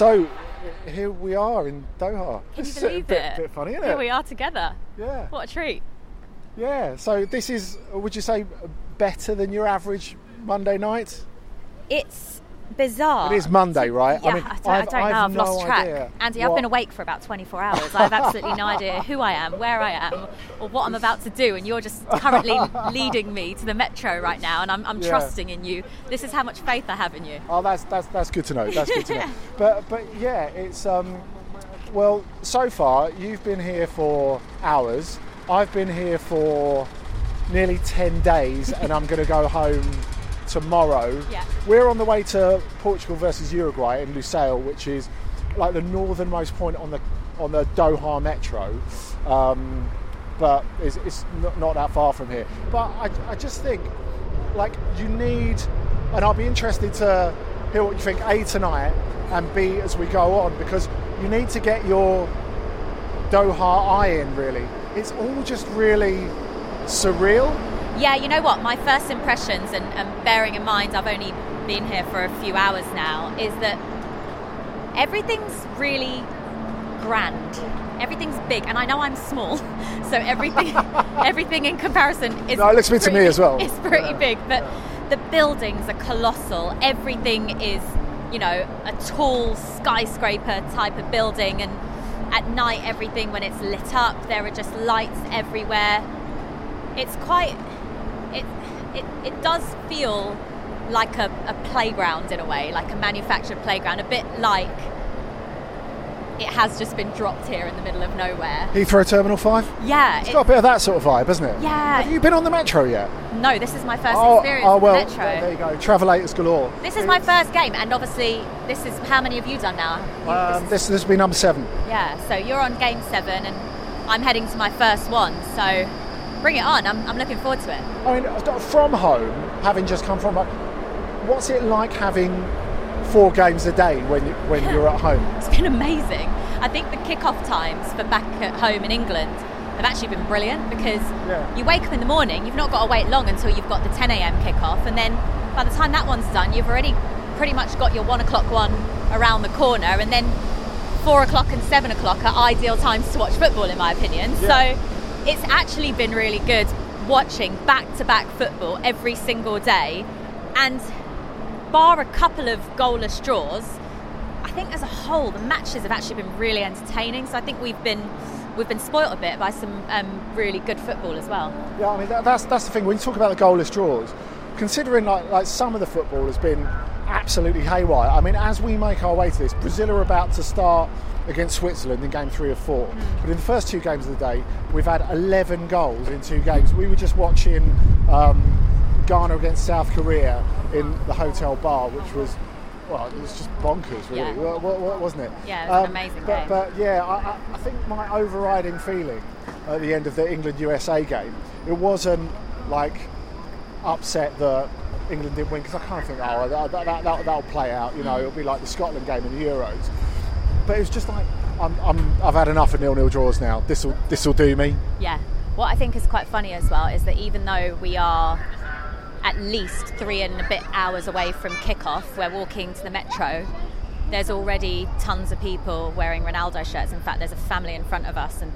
So here we are in Doha. Can you It's believe a bit, it? bit funny, isn't Here it? we are together. Yeah. What a treat. Yeah. So this is, would you say, better than your average Monday night? It's bizarre. It is Monday, right? Yeah, I mean, I don't, I've- I don't know. I've lost track. idea Andy, I've been awake for about 24 hours. I have absolutely no idea who I am, where I am, or what I'm about to do. And you're just currently leading me to the metro right now, and I'm, I'm Yeah. trusting in you. This is how much faith I have in you. Oh, that's that's that's good to know. That's good to know. But but yeah, it's um, well, so far you've been here for hours. I've been here for nearly ten days, and I'm going to go home tomorrow. Yeah. We're on the way to Portugal versus Uruguay in Lusail, which is like the northernmost point on the on the Doha metro. Um, but it's, it's not, not that far from here. But I, I just think like you need, and I'll be interested to hear what you think A tonight and B as we go on because you need to get your Doha eye in. Really, it's all just really surreal. Yeah, you know what? My first impressions, and, and bearing in mind I've only been here for a few hours now, is that everything's really grand. Everything's big, and I know I'm small, so everything, everything in comparison is. No, it looks big to me as well. It's pretty Yeah. big, but the buildings are colossal. Everything is, you know, a tall skyscraper type of building, and at night, everything when it's lit up, there are just lights everywhere. It's quite. It it it does feel like a, a playground in a way, like a manufactured playground, a bit like it has just been dropped here in the middle of nowhere. Heathrow Terminal Five. Yeah. It's it- got a bit of that sort of vibe, hasn't it? Yeah. Have you been on the metro yet? no, this is my first oh, experience oh well, the metro. there there you go. Travelators galore. This is my first game, and obviously, this is how many have you done now? Um, this this this will be number seven. yeah, so you're on game seven, and I'm heading to my first one. So bring it on. I'm, I'm looking forward to it. I mean, from home, having just come from, home, what's it like having four games a day when when you're at home? It's been amazing. I think the kick-off times for back at home in England have actually been brilliant because Yeah. you wake up in the morning, you've not got to wait long until you've got the 10 a.m. kick-off, and then by the time that one's done, you've already pretty much got your one o'clock one around the corner, and then four o'clock and seven o'clock are ideal times to watch football, in my opinion. Yeah. So it's actually been really good watching back-to-back football every single day, and bar a couple of goalless draws, I think as a whole, the matches have actually been really entertaining. So I think we've been we've been spoilt a bit by some um, really good football as well. Yeah, I mean that, that's that's the thing. When you talk about the goalless draws, considering like like some of the football has been absolutely haywire. I mean, as we make our way to this, Brazil are about to start against Switzerland in game three or four. Mm. But in the first two games of the day, we've had 11 goals in two games. We were just watching um, Ghana against South Korea in the hotel bar, which was. Well, it was just bonkers, really, Yeah. Wa- wa- wa- wasn't it? Yeah, it was an amazing but, game. But yeah, I, I- I think my overriding feeling at the end of the England USA game, it wasn't like upset that England didn't win because I kind of think, oh, that, that, that, that, that'll play out. You know, it'll be like the Scotland game in the Euros. But it was just like, I'm, I'm, I've had enough of nil-nil draws now. This will this will do me. Yeah. What I think is quite funny as well is that even though we are at least three and a bit hours away from kickoff, we're walking to the metro. There's already tons of people wearing Ronaldo shirts. In fact, there's a family in front of us, and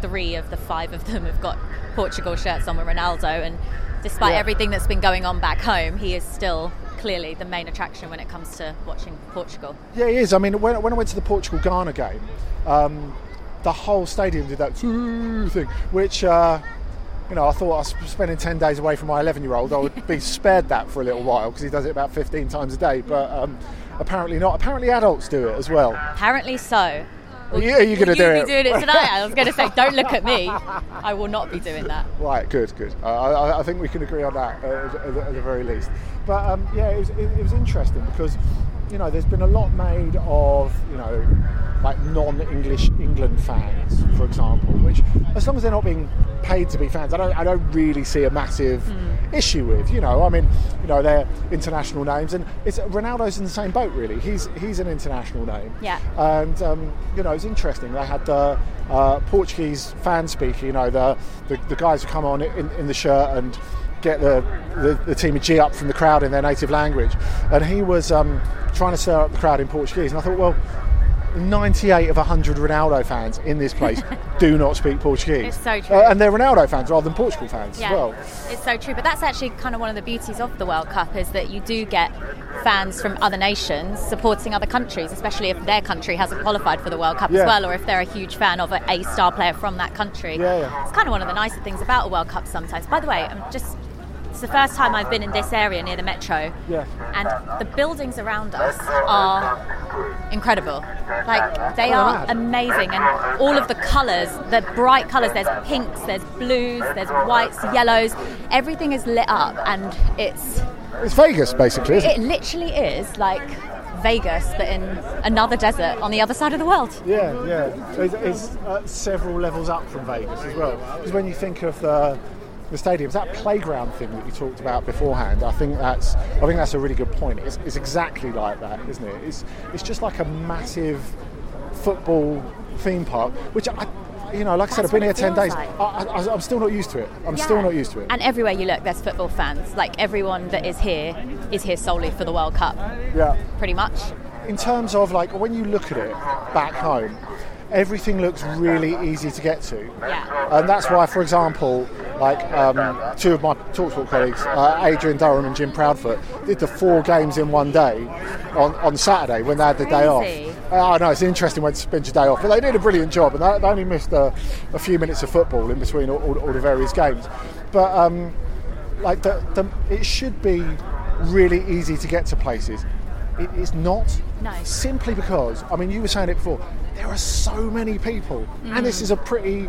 three of the five of them have got Portugal shirts on with Ronaldo. And despite Yeah. everything that's been going on back home, he is still clearly the main attraction when it comes to watching Portugal. Yeah, he is. I mean, when, when I went to the Portugal Ghana game, um, the whole stadium did that thing, which. Uh, you know, I thought I was spending 10 days away from my 11 year old, I would be spared that for a little while because he does it about 15 times a day, but um, apparently not. Apparently, adults do it as well. Apparently so. Are you, going to do you it? be doing it tonight? I was going to say, don't look at me. I will not be doing that. Right, good, good. Uh, I, I think we can agree on that uh, at, at, at the very least. But um, yeah, it was, it, it was interesting because you know there's been a lot made of you know like non-English England fans, for example, which as long as they're not being paid to be fans, I don't I don't really see a massive issue with. You know, I mean, you know they're international names, and it's Ronaldo's in the same boat really. He's he's an international name. Yeah. And um, you know, it's interesting. They had the uh, Portuguese fan speaker. You know, the, the the guys who come on in, in the shirt and get the, the the team of G up from the crowd in their native language, and he was um, trying to stir up the crowd in Portuguese. And I thought, well. 98 of 100 Ronaldo fans in this place do not speak Portuguese. It's so true. Uh, and they're Ronaldo fans rather than Portugal fans Yeah, as well. it's so true. But that's actually kind of one of the beauties of the World Cup is that you do get fans from other nations supporting other countries, especially if their country hasn't qualified for the World Cup Yeah. as well, or if they're a huge fan of a, a star player from that country. Yeah, yeah. It's kind of one of the nicer things about a World Cup sometimes. By the way, I'm just. It's the first time I've been in this area near the metro, Yeah. and the buildings around us are incredible. Like they Oh, are mad. amazing, and all of the colours, the bright colours. There's pinks, there's blues, there's whites, yellows. Everything is lit up, and it's It's Vegas, basically, isn't it? it literally is like Vegas, but in another desert on the other side of the world. Yeah, yeah. It's, it's uh, several levels up from Vegas as well. Because when you think of the the stadiums, that playground thing that you talked about beforehand, I think that's I think that's a really good point. It's, it's exactly like that, isn't it? It's it's just like a massive football theme park, which I. You know, like I said, I've been here ten days. feels I, I, I'm still not used to it. I'm still not used to it. And everywhere you look, there's football fans. Like everyone that is here is here solely for the World Cup, yeah. pretty much. in terms of like when you look at it back home, everything looks really easy to get to. Yeah. And that's why, for example, like um, two of my Talksport colleagues, uh, Adrian Durham and Jim Proudfoot, did the four games in one day on, on Saturday when they had the day Crazy. off. Uh, I know it's interesting when to spend your day off, but they did a brilliant job, and they, they only missed a, a few minutes of football in between all, all, all the various games. But um, like the, the, it should be really easy to get to places. It is not. No. Simply because, I mean, you were saying it before. There are so many people, and this is a pretty,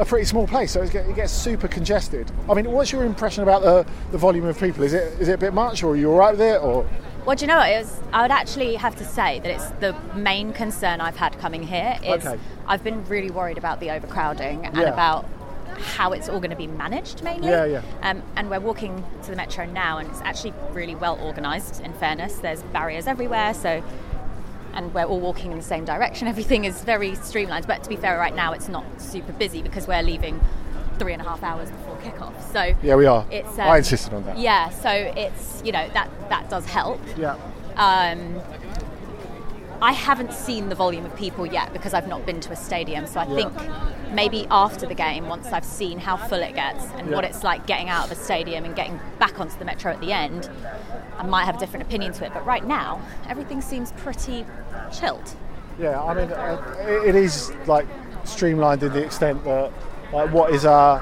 a pretty small place, so it gets, super congested. I mean, what's your impression about the, the volume of people? Is it is it a bit much, or are you all right with it, or? Well, do you know what? It was, I would actually have to say that it's the main concern I've had coming here. Is Okay. I've been really worried about the overcrowding and Yeah. about how it's all going to be managed mainly. Yeah, yeah. Um, and we're walking to the metro now, and it's actually really well organised. In fairness, there's barriers everywhere, so and we're all walking in the same direction. Everything is very streamlined. But to be fair, right now it's not super busy because we're leaving three and a half hours before kickoff. So Yeah, we are. It's I um, insisted on that. Yeah, so it's you know that that does help. Yeah. Um, I haven't seen the volume of people yet because I've not been to a stadium. So I Yeah. think maybe after the game, once I've seen how full it gets and what it's like getting out of a stadium and getting back onto the metro at the end, I might have a different opinion to it. But right now, everything seems pretty chilled. Yeah, I mean, uh, it, is like streamlined in the extent that like what is a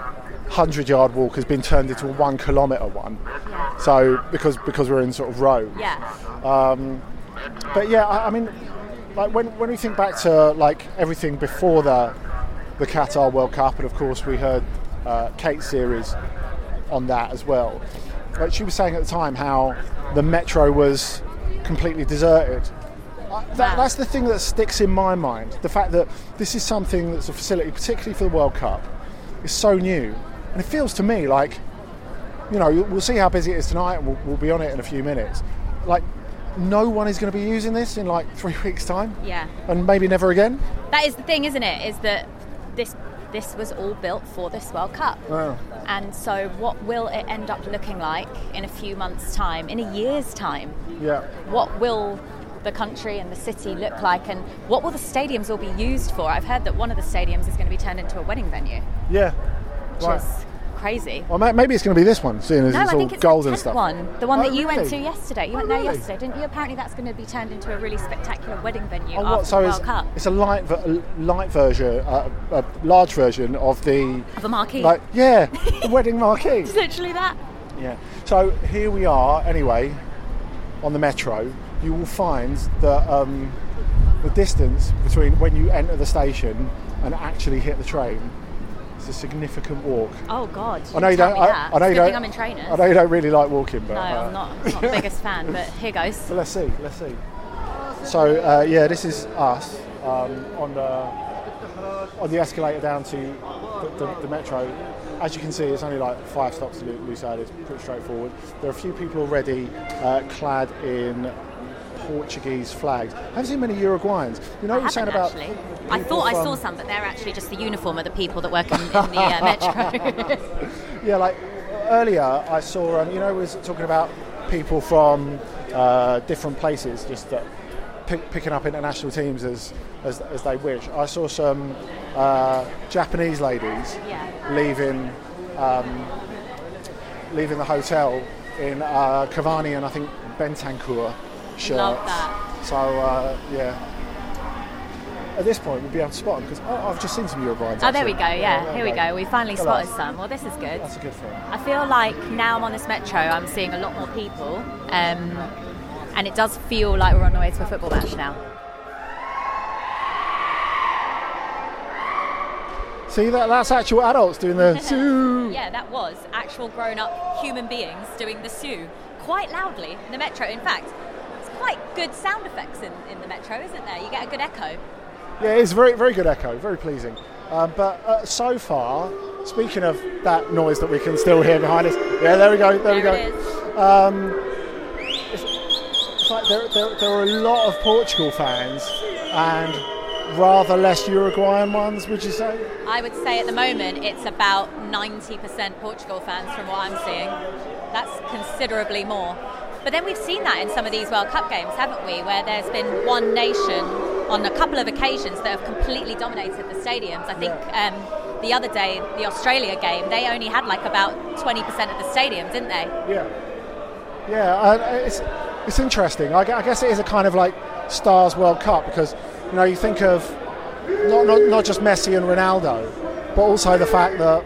hundred yard walk has been turned into a one kilometre one. Yeah. So because because we're in sort of rows. Yeah. But yeah, I, I mean, like when when we think back to like everything before the the Qatar World Cup, and of course we heard uh, Kate's series on that as well. Like she was saying at the time how the metro was completely deserted. Uh, That, that's the thing that sticks in my mind. The fact that this is something that's a facility, particularly for the World Cup, is so new, and it feels to me like, you know, we'll see how busy it is tonight, and we'll, we'll be on it in a few minutes. Like, no one is going to be using this in like three weeks' time, Yeah. and maybe never again. That is the thing, isn't it? Is that this this was all built for this World Cup. Wow. And so, what will it end up looking like in a few months' time, in a year's time? Yeah. What will the country and the city look like, and what will the stadiums all be used for? I've heard that one of the stadiums is going to be turned into a wedding venue, Yeah. which Right. is crazy. Well, maybe it's going to be this one, seeing as No, it's I all think it's gold the and stuff. one, the one Oh, that you went to yesterday. You Oh, went there really? yesterday, didn't you? Apparently, that's going to be turned into a really spectacular wedding venue Oh, after what? So the it's, World Cup. it's a light, ver- light version, uh, a large version of the. Of a marquee. Like, yeah, the wedding marquee. It's literally that. Yeah. So here we are, anyway, on the metro. You will find that um, the distance between when you enter the station and actually hit the train is a significant walk. Oh God! I know you don't. I. I know It's you don't. I'm in trainers. I know you don't really like walking, but No, uh, I'm not, not the biggest fan, but here goes. Let's see. Let's see. So uh, yeah, this is us um, on the on the escalator down to the, the, the metro. As you can see, it's only like five stops to Lu- Lusail. It's pretty straightforward. There are a few people already uh, clad in Portuguese flags. I haven't seen many Uruguayans. You know what I you're saying about? I thought I saw some, but they're actually just the uniform of the people that work in, in the uh, metro. Yeah, like earlier I saw, um, you know, we was talking about people from uh, different places just uh, pick, picking up international teams as, as, as they wish. I saw some uh, Japanese ladies Yeah. leaving um, leaving the hotel in uh, Cavani and I think Bentancur shirts. Love that. So uh, yeah. At this point, we'd be able to spot them because oh, I've just seen some Uruguayans. oh, there we go. Yeah, there here we go. We finally at spotted some. Well, this is good. That's a good thing. I feel like now I'm on this metro, I'm seeing a lot more people, um, and it does feel like we're on the way to a football match now. See that? That's actual adults doing the. Sue. Yeah, that was actual grown-up human beings doing the Sioux quite loudly in the metro. In fact, quite good sound effects in, in the metro, isn't there? You get a good echo. Yeah, it's very, very good echo, very pleasing. Um, but uh, so far, speaking of that noise that we can still hear behind us, yeah, there we go, there, we go. It is. Um, it's, it's like there, there, there are a lot of Portugal fans and rather less Uruguayan ones. Would you say? I would say at the moment it's about 90% Portugal fans from what I'm seeing. That's considerably more. But then we've seen that in some of these World Cup games, haven't we? Where there's been one nation on a couple of occasions that have completely dominated the stadiums. I think um, the other day, the Australia game, they only had like about 20% of the stadium, didn't they? Yeah. Yeah, uh, it's it's interesting. I, I guess it is a kind of like Stars World Cup because you know you think of not, not not just Messi and Ronaldo, but also the fact that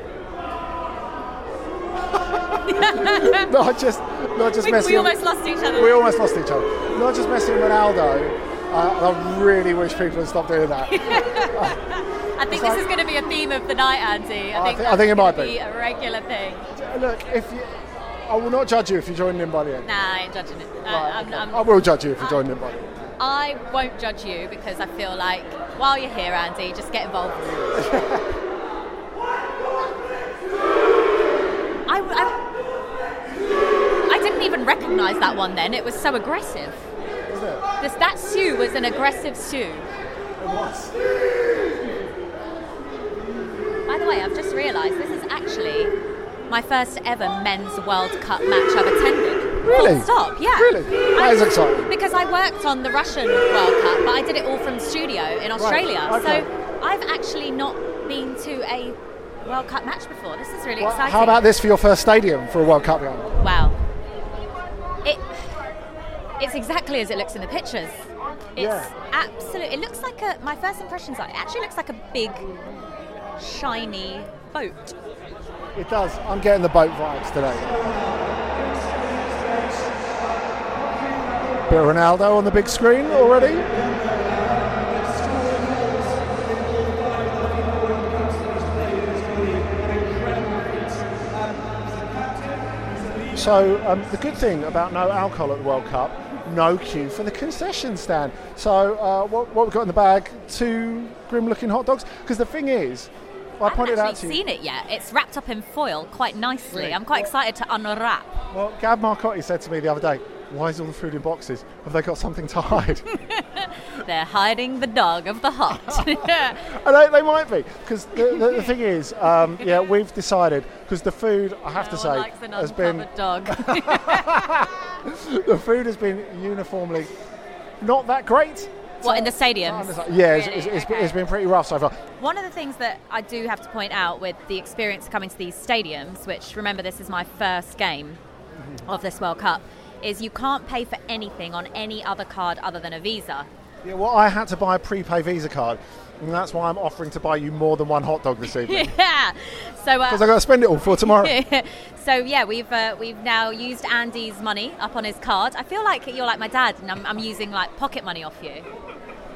not just not just We, Messi. we almost lost each other. we almost lost each other. Not just Messi and Ronaldo. Uh, I really wish people would stop doing that. I think this is going to be a theme of the night, Andy. I I think, thi- I think it might gonna be. a regular thing. Look, if you, I will not judge you if you join in by the end. Nah, I ain't judging it. I- Right, I'm- okay. I'm- I will judge you if you join in by the end. I won't judge you because I feel like while you're here, Andy, just get involved. I, I, even recognise that one then. It was so aggressive. It? This, that Sue was an aggressive Sue. It was. By the way, I've just realised this is actually my first ever men's World Cup match I've attended. Really? Full stop, yeah. Really? That I- is exciting. Because I worked on the Russian World Cup, but I did it all from studio in Australia. okay. So I've actually not been to a World Cup match before. This is really Well, exciting. how about this for your first stadium for a World Cup game? Wow. It, it's exactly as it looks in the pictures. It's Yeah. absolute. It looks like a. My first impressions are it actually looks like a big, shiny boat. It does. I'm getting the boat vibes today. Bit of Ronaldo on the big screen already. So um, the good thing about no alcohol at the World Cup, no queue for the concession stand. So uh, what, what we've got in the bag? Two grim-looking hot dogs. Because the thing is, I I pointed out to you. Seen it yet. It's wrapped up in foil quite nicely. Really? I'm quite excited to unwrap. Well, Gab Marcotti said to me the other day, "Why is all the food in boxes? Have they got something to hide?" They're hiding the dog of the hot. and they, they might be, because the, the, the thing is, um, yeah, we've decided because the food, I have to say, has been dog. the food has been uniformly not that great. what in the stadiums? Yeah, it's, Really? it's, it's, Okay. it's been pretty rough so far. One of the things that I do have to point out with the experience coming to these stadiums, which remember this is my first game of this World Cup, is you can't pay for anything on any other card other than a Visa. Yeah, well, I had to buy a prepay Visa card, and that's why I'm offering to buy you more than one hot dog this evening. yeah. So uh, Because I've got to spend it all for tomorrow. so yeah, we've uh, we've now used Andy's money up on his card. I feel like you're like my dad, and I'm, I'm using like pocket money off you.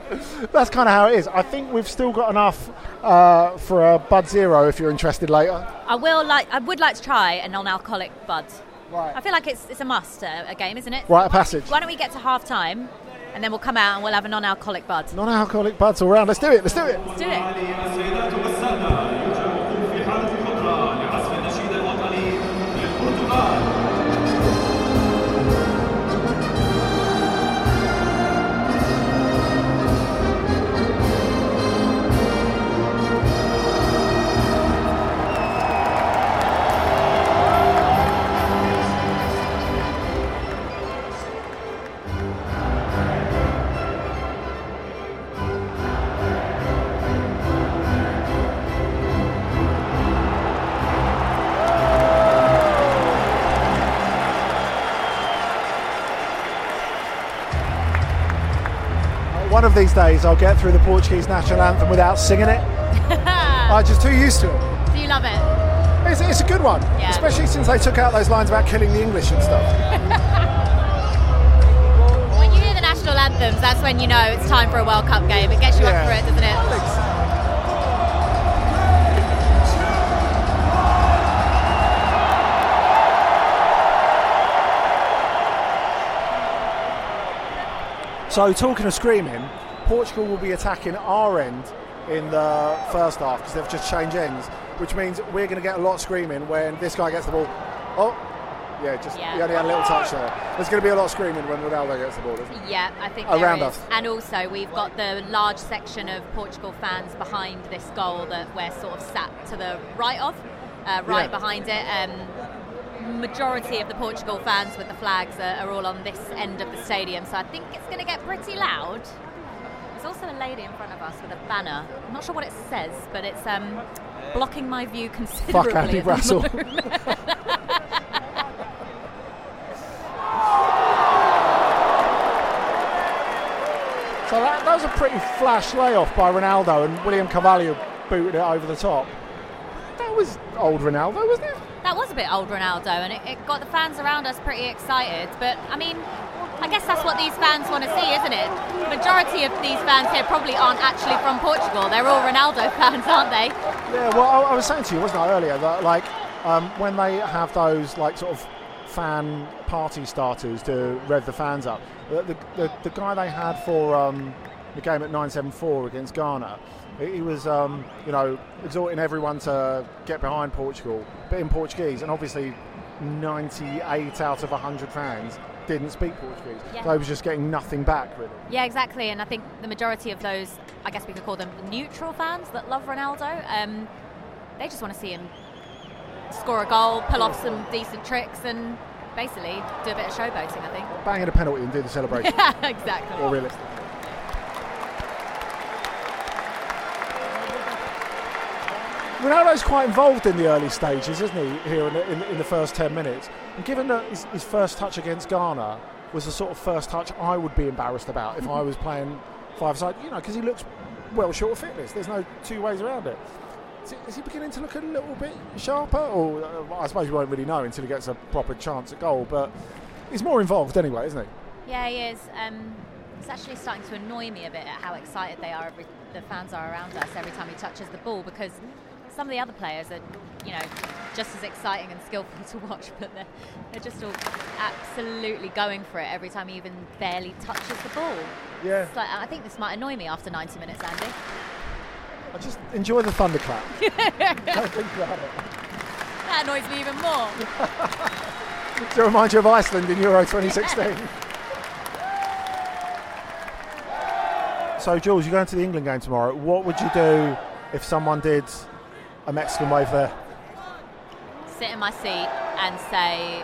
That's kind of how it is. I think we've still got enough uh, for a Bud Zero if you're interested later. I will like I would like to try a non-alcoholic bud. Right. I feel like it's it's a must uh, a game, isn't it? Right, of passage. Why don't we get to half time, and then we'll come out and we'll have a non-alcoholic bud. Non-alcoholic buds all round. Let's do it. Let's do it. Let's do it. Of these days, I'll get through the Portuguese national anthem without singing it. I'm just too used to it. Do you love it? It's, it's a good one, Yeah. especially since they took out those lines about killing the English and stuff. When you hear the national anthems, that's when you know it's time for a World Cup game. It gets you Yeah. up for it, doesn't it? So, talking of screaming, Portugal will be attacking our end in the first half because they've just changed ends, which means we're going to get a lot of screaming when this guy gets the ball. Oh, yeah, just Yeah. he only had a little touch there. There's going to be a lot of screaming when Ronaldo gets the ball, isn't there? Yeah, I think Around us. And also, we've got the large section of Portugal fans behind this goal that we're sort of sat to the right of, uh, right Yeah. behind it. Um, majority of the Portugal fans with the flags are, are all on this end of the stadium, so I think it's going to get pretty loud. There's also a lady in front of us with a banner. I'm not sure what it says, but it's um, blocking my view considerably. Fuck Andy at the Brassell. moment. So that, that was a pretty flash layoff by Ronaldo, and William Carvalho booted it over the top. That was old Ronaldo, wasn't it? That was a bit old Ronaldo, and it, it got the fans around us pretty excited. But I mean, I guess that's what these fans want to see, isn't it? Majority of these fans here probably aren't actually from Portugal. They're all Ronaldo fans, aren't they? Yeah, well, I, I was saying to you, wasn't I, earlier, that like um, when they have those like sort of fan party starters to rev the fans up, the, the, the, the guy they had for um, the game at 974 against Ghana, he was, um, you know, exhorting everyone to get behind Portugal, but in Portuguese, and obviously 98 out of 100 fans didn't speak Portuguese. Yeah. So he was just getting nothing back, really. Yeah, exactly. And I think the majority of those, I guess we could call them neutral fans that love Ronaldo, um, they just want to see him score a goal, pull off some decent tricks, and basically do a bit of showboating. I think. Bang in a penalty and do the celebration. Yeah, exactly. More realistic. Ronaldo's quite involved in the early stages, isn't he? Here in the, in, in the first ten minutes, and given that his, his first touch against Ghana was the sort of first touch I would be embarrassed about if I was playing five side. You know, because he looks well short of fitness. There's no two ways around it. Is, it, is he beginning to look a little bit sharper? Or uh, I suppose we won't really know until he gets a proper chance at goal. But he's more involved anyway, isn't he? Yeah, he is. Um, it's actually starting to annoy me a bit at how excited they are. Every, the fans are around us every time he touches the ball because some of the other players are, you know, just as exciting and skillful to watch, but they're, they're just all absolutely going for it every time he even barely touches the ball. Yeah. It's like, I think this might annoy me after 90 minutes, Andy. I just enjoy the thunderclap. Don't think about it. That annoys me even more. To remind you of Iceland in Euro 2016. so, Jules, you're going to the England game tomorrow. What would you do if someone did a Mexican wave there? Sit in my seat and say,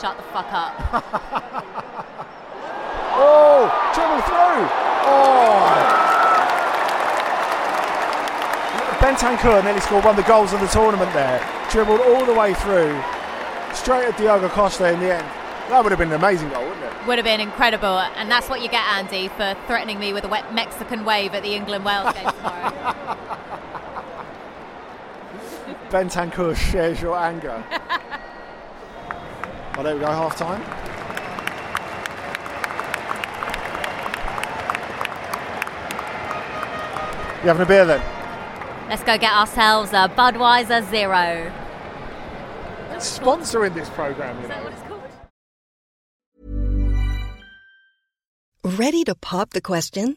shut the fuck up. Oh, dribble through. Oh. Ben Bentancur nearly scored one of the goals of the tournament there. Dribbled all the way through, straight at Diogo Costa in the end. That would have been an amazing goal, wouldn't it? Would have been incredible, and that's what you get, Andy, for threatening me with a wet Mexican wave at the England Wales game tomorrow. Bentancur shares your anger. well, there we go, half time. You having a beer then? Let's go get ourselves a Budweiser Zero. Sponsoring this program, you Is that know. what it's called? Ready to pop the question?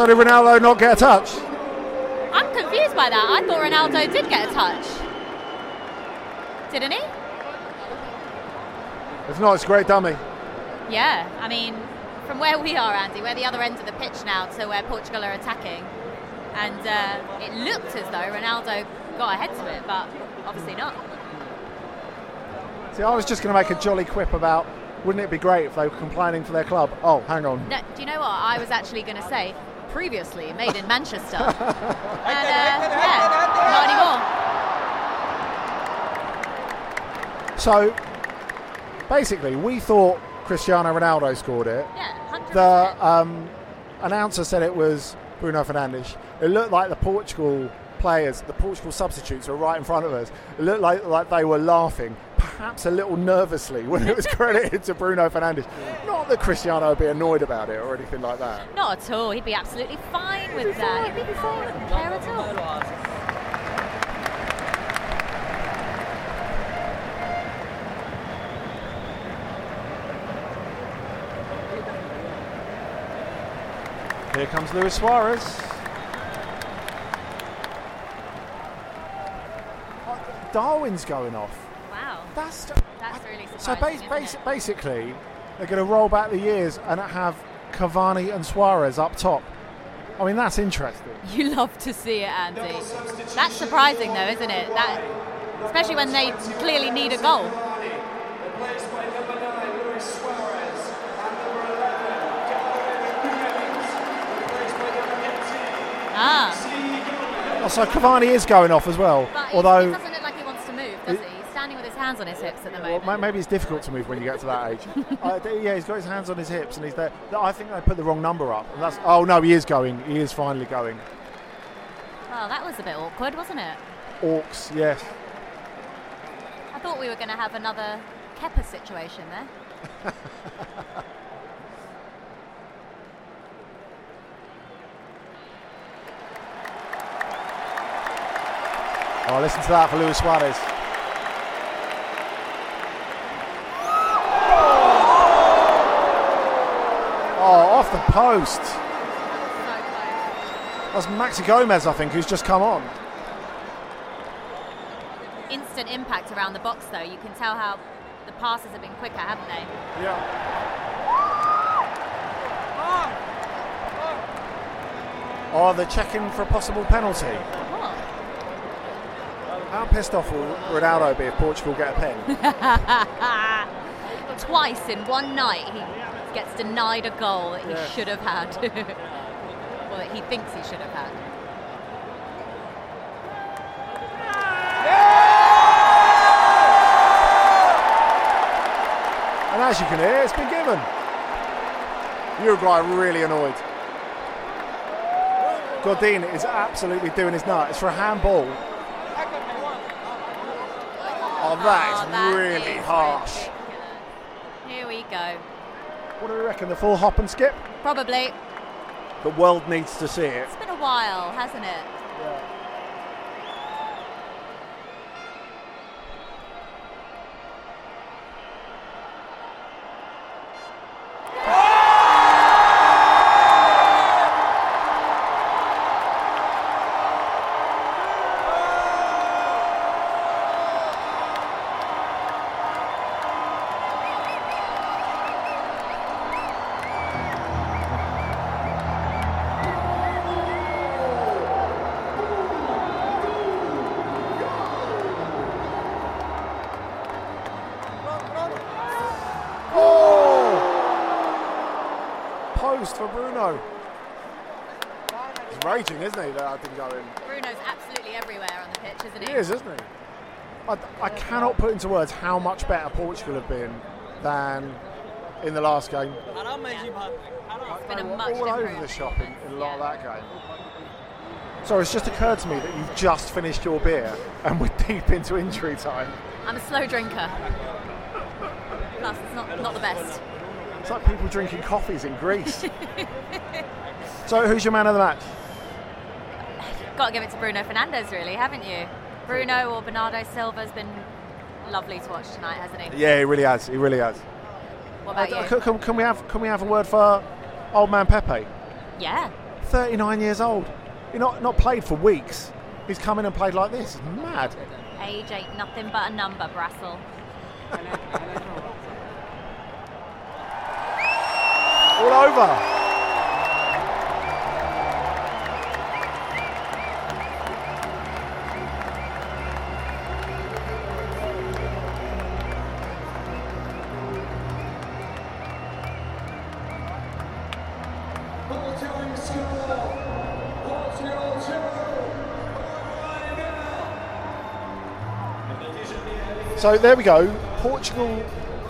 So did Ronaldo not get a touch? I'm confused by that. I thought Ronaldo did get a touch. Didn't he? If not, it's a great dummy. Yeah, I mean, from where we are, Andy, we're the other end of the pitch now to where Portugal are attacking. And uh, it looked as though Ronaldo got ahead to it, but obviously not. See, I was just going to make a jolly quip about wouldn't it be great if they were complaining for their club? Oh, hang on. No, do you know what? I was actually going to say previously made in Manchester. and uh, yeah, not anymore. So, basically, we thought Cristiano Ronaldo scored it. Yeah, 100%. The um, announcer said it was Bruno Fernandes. It looked like the Portugal players, the Portugal substitutes, were right in front of us. It looked like, like they were laughing. Perhaps a little nervously when it was credited to Bruno Fernandes. Not that Cristiano would be annoyed about it or anything like that. Not at all. He'd be absolutely fine with that. He'd be fine. Wouldn't care at all. Here comes Luis Suarez. Darwin's going off. Wow. That's That's really so. surprising. Bas- isn't bas- it? basically, they're going to roll back the years and have Cavani and Suarez up top. I mean, that's interesting. You love to see it, Andy. That's surprising, though, isn't it? That, especially when they clearly need a goal. Ah, So Cavani is going off as well. but it- although hands on his hips at the moment. ma- maybe it's difficult to move when you get to that age. uh, yeah, he's got his hands on his hips and he's there. I think they put the wrong number up. And that's. Oh no, he is going. He is finally going. Well, that was a bit awkward, wasn't it? Orcs, yes. I thought we were going to have another Kepa situation there. Oh, listen to that for Luis Suarez. Oh, off the post. That's Maxi Gomez, I think, who's just come on. Instant impact around the box, though. You can tell how the passes have been quicker, haven't they? Yeah. Oh, they're checking for a possible penalty. What? How pissed off will Ronaldo be if Portugal get a pen? Twice in one night, he gets denied a goal that he Yeah. should have had. or that he thinks he should have had. and as you can hear, it's been given. Uruguay are really annoyed. Godin is absolutely doing his nut. It's for a handball. Oh, oh that is Oh, that really is harsh. ridiculous. Here we go. What do we reckon? The full hop and skip? Probably. The world needs to see it. It's been a while, hasn't it? Oh! He's raging, isn't he? That I didn't go in. Bruno's absolutely everywhere on the pitch, isn't he? He is, isn't he? I, I cannot put into words how much better Portugal have been than in the last game. It's been a much all over the shop in, in a lot of that game. Sorry, it's just occurred to me that you've just finished your beer and we're deep into injury time. I'm a slow drinker. Plus, it's not, not the best. It's like people drinking coffees in Greece. so, who's your man of the match? Got to give it to Bruno Fernandes, really, haven't you? Bruno or Bernardo Silva's been lovely to watch tonight, hasn't he? Yeah, he really has. He really has. What about Uh, you? can, can- we have can we have a word for old man Pepe? Yeah. 39 years old. He's not not played for weeks. He's come in and played like this. It's mad. Age ain't nothing but a number, Brassell. All over. So there we go. Portugal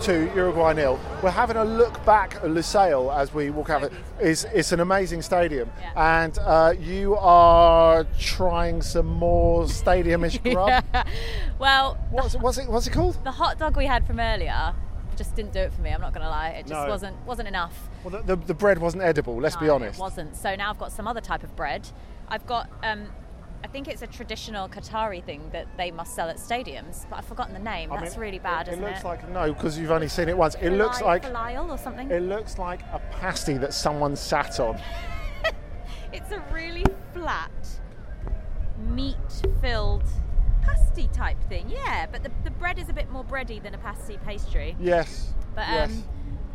to Uruguay nil. We're having a look back at Lusail as we walk out. It's, it's an amazing stadium, Yeah. and uh, you are trying some more stadium-ish grub. Well, What's, what's it? What's it called? the hot dog we had from earlier just didn't do it for me. I'm not going to lie. It just No. wasn't wasn't enough. Well, the, the, the bread wasn't edible. Let's be honest. It wasn't. So now I've got some other type of bread. I've got, um, I think it's a traditional Qatari thing that they must sell at stadiums, but I've forgotten the name. I That's mean, really bad, it, isn't it looks it? like no, because you've only seen it once. It looks like falafel or something. it looks like a pasty that someone sat on. It's a really flat, meat-filled pasty type thing. Yeah, but the, the bread is a bit more bready than a pasty pastry. Yes. But yes. um,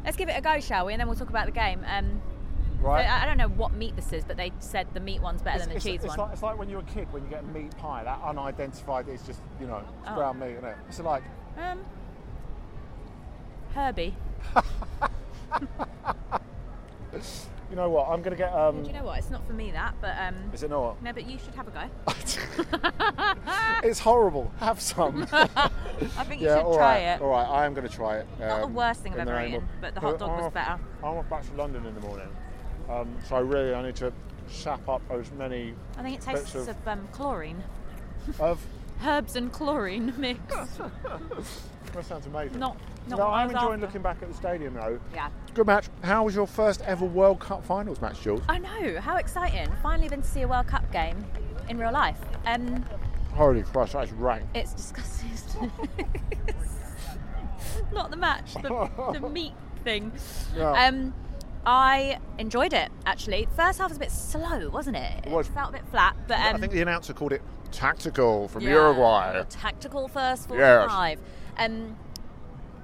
let's give it a go, shall we? And then we'll talk about the game. Um, right. I, I don't know what meat this is, but they said the meat one's better it's, than the it's- cheese it's one. Like, it's like when you're a kid when you get a meat pie. That unidentified is just you know it's Oh. brown meat, isn't it? It's like Um, Herbie. you know what? I'm gonna get. Um, Do you know what? It's not for me that, but um, is it not? no, but you should have a go. it's horrible. Have some. I think you yeah. should try right. it. All right. I am going to try it. Not the um, worst thing I've ever eaten, but the hot dog was better. I'm off back to London in the morning, um, so I really I need to sap up as many I think it tastes of, of um, chlorine, of herbs and chlorine mix. that sounds amazing. not, not no, I'm enjoying after. looking back at the stadium though. Yeah. Good match. How was your first ever World Cup finals match, Jules? I know. How exciting! Finally, been to see a World Cup game in real life. Um, Holy Christ, that's rank. it's disgusting. it? not the match, the, the meat thing. Yeah. Um, I enjoyed it actually. First half was a bit slow, wasn't it? It was. felt a bit flat, but um, I think the announcer called it tactical from yeah, Uruguay. Tactical first Yes. 45. Um,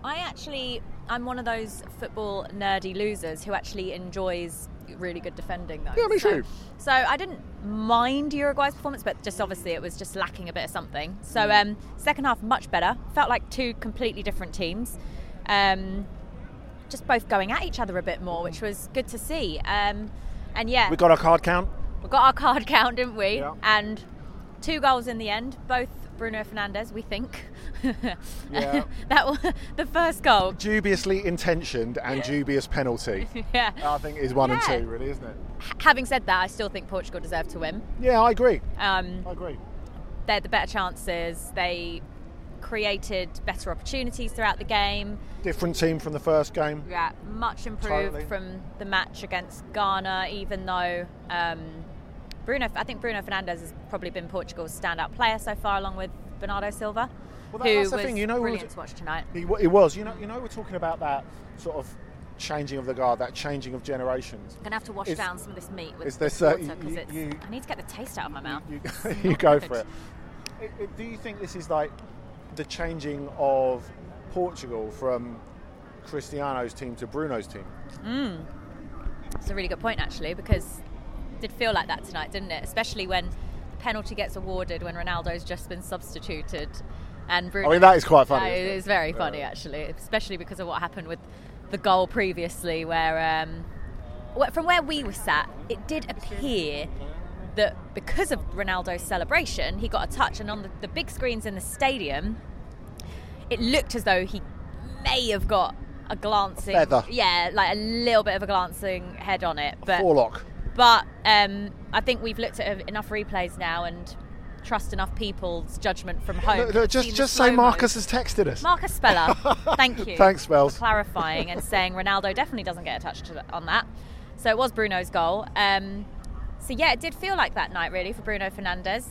I actually, I'm one of those football nerdy losers who actually enjoys really good defending though. Yeah, me so, too. So I didn't mind Uruguay's performance, but just obviously it was just lacking a bit of something. So Mm. um, second half much better. Felt like two completely different teams. Um, just both going at each other a bit more, which was good to see. Um, and yeah, We got our card count. we got our card count, didn't we? Yeah. And two goals in the end, both Bruno Fernandes, we think. Yeah. that was the first goal. Dubiously intentioned and dubious penalty. Yeah. I think is one Yeah. and two, really, isn't it? Having said that, I still think Portugal deserved to win. Yeah, I agree. Um, I agree. they had the better chances. They created better opportunities throughout the game. Different team from the first game. Yeah, much improved Totally. from the match against Ghana, even though um, Bruno, I think Bruno Fernandes has probably been Portugal's standout player so far, along with Bernardo Silva, Well, that- who that's the was thing, you know, brilliant was- to watch tonight. It, wa- was. You know, you know, we're talking about that sort of changing of the guard, that changing of generations. I'm gonna have to wash Is- down some of this meat with is this uh, water because you- it's. you- I need to get the taste out of my mouth. You, It's you go good. for it. It- it- Do you think this is like the changing of Portugal from Cristiano's team to Bruno's team? It's a really good point actually because it did feel like that tonight, didn't it? Especially when the penalty gets awarded when Ronaldo's just been substituted and Bruno. I mean, that is quite funny, it? it is very funny actually, especially because of what happened with the goal previously, where um, from where we were sat, it did appear that because of Ronaldo's celebration, he got a touch, and on the, the big screens in the stadium, it looked as though he may have got a glancing, feather. yeah, like a little bit of a glancing head on it, but Forelock. but um, I think we've looked at enough replays now and trust enough people's judgment from home. Look, to look, just just say. Marcus has texted us. Marcus Speller, thank you. Thanks, Spells. For clarifying and saying Ronaldo definitely doesn't get a touch to, on that. So it was Bruno's goal. Um, so yeah, it did feel like that night really for Bruno Fernandes,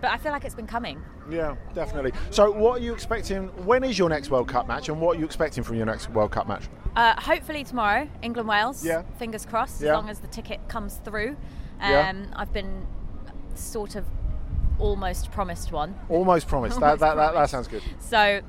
but I feel like it's been coming. Yeah, definitely. So, what are you expecting? When is your next World Cup match, and what are you expecting from your next World Cup match? Uh, hopefully tomorrow, England Wales. Yeah. Fingers crossed, Yeah. as long as the ticket comes through. Um, Yeah. I've been sort of almost promised one. Almost promised. that, Almost that, that, that promised. sounds good. So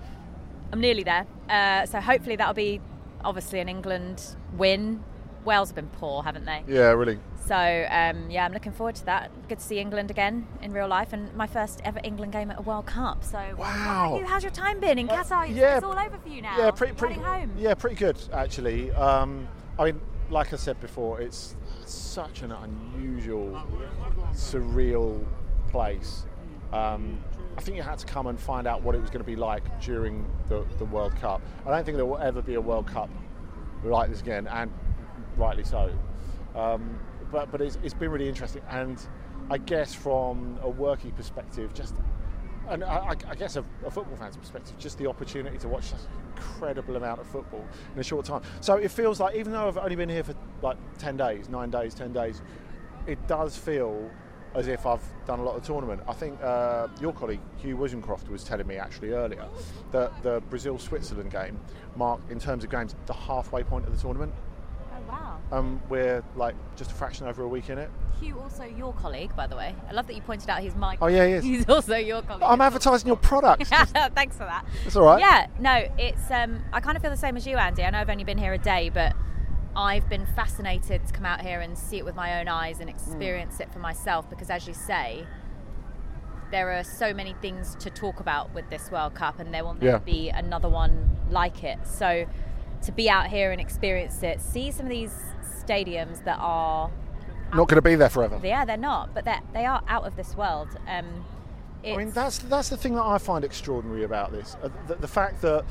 I'm nearly there. Uh, so hopefully that'll be obviously an England win. Wales have been poor, haven't they? Yeah, really. So um, yeah, I'm looking forward to that. Good to see England again in real life, and my first ever England game at a World Cup. So Wow. you? How's your time been in Qatar? It's- yeah. it's all over for you now. Yeah, pretty, pretty. Home. Yeah, pretty good actually. Um, I mean, like I said before, it's such an unusual, surreal place. Um, I think you had to come and find out what it was going to be like during the, the World Cup. I don't think there will ever be a World Cup like this again, and rightly so. Um, but but it's, it's been really interesting, and I guess from a working perspective, just and I, I guess a, a, football fan's perspective, just the opportunity to watch such an incredible amount of football in a short time. So it feels like, even though I've only been here for like 10 days, nine days, 10 days, it does feel as if I've done a lot of tournament. I think uh, your colleague Hugh Woozencroft was telling me actually earlier that the Brazil Switzerland game marked, in terms of games, the halfway point of the tournament. Wow. Um, we're like just a fraction over a week in it. Hugh, also your colleague, by the way. I love that you pointed out he's my. Oh yeah, he is. He's also your colleague. I'm advertising your product. Thanks for that. It's all right. Yeah, no, it's. Um, I kind of feel the same as you, Andy. I know I've only been here a day, but I've been fascinated to come out here and see it with my own eyes and experience mm. it for myself because, as you say, there are so many things to talk about with this World Cup, and there will never yeah. be another one like it. So, to be out here and experience it, see some of these stadiums that are not going to be there forever. Yeah, they're not, but they're, they are out of this world. Um, I mean, that's that's the thing that I find extraordinary about this. Uh, the, the, fact that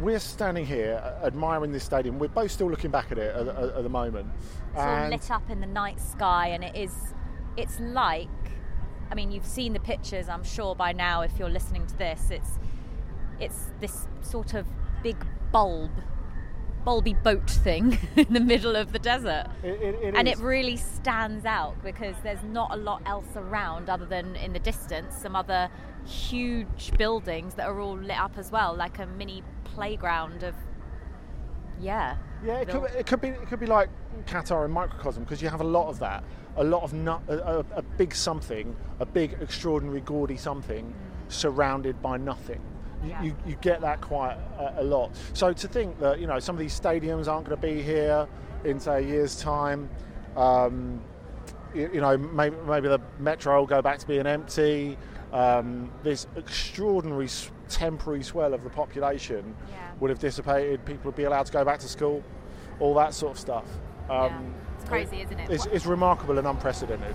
we're standing here uh, admiring this stadium. We're both still looking back at it at, at, at the moment. It's all lit up in the night sky, and it is. It's like. I mean, you've seen the pictures, I'm sure by now. If you're listening to this, it's it's this sort of big bulb bulby boat thing in the middle of the desert. It, it, it and is. it really stands out because there's not a lot else around other than in the distance some other huge buildings that are all lit up as well, like a mini playground of yeah. Yeah, it could, it could be it could be like Qatar in microcosm because you have a lot of that, a lot of nut, a, a, a big something, a big extraordinary gaudy something, mm. surrounded by nothing yeah. you, you get that quite a, a, lot. So to think that you know some of these stadiums aren't going to be here in say a year's time, um, you, you, know maybe, maybe the metro will go back to being empty. Um, this extraordinary temporary swell of the population yeah. would have dissipated. People would be allowed to go back to school, all that sort of stuff. Um, yeah. It's crazy, is isn't it? It's, it's remarkable and unprecedented.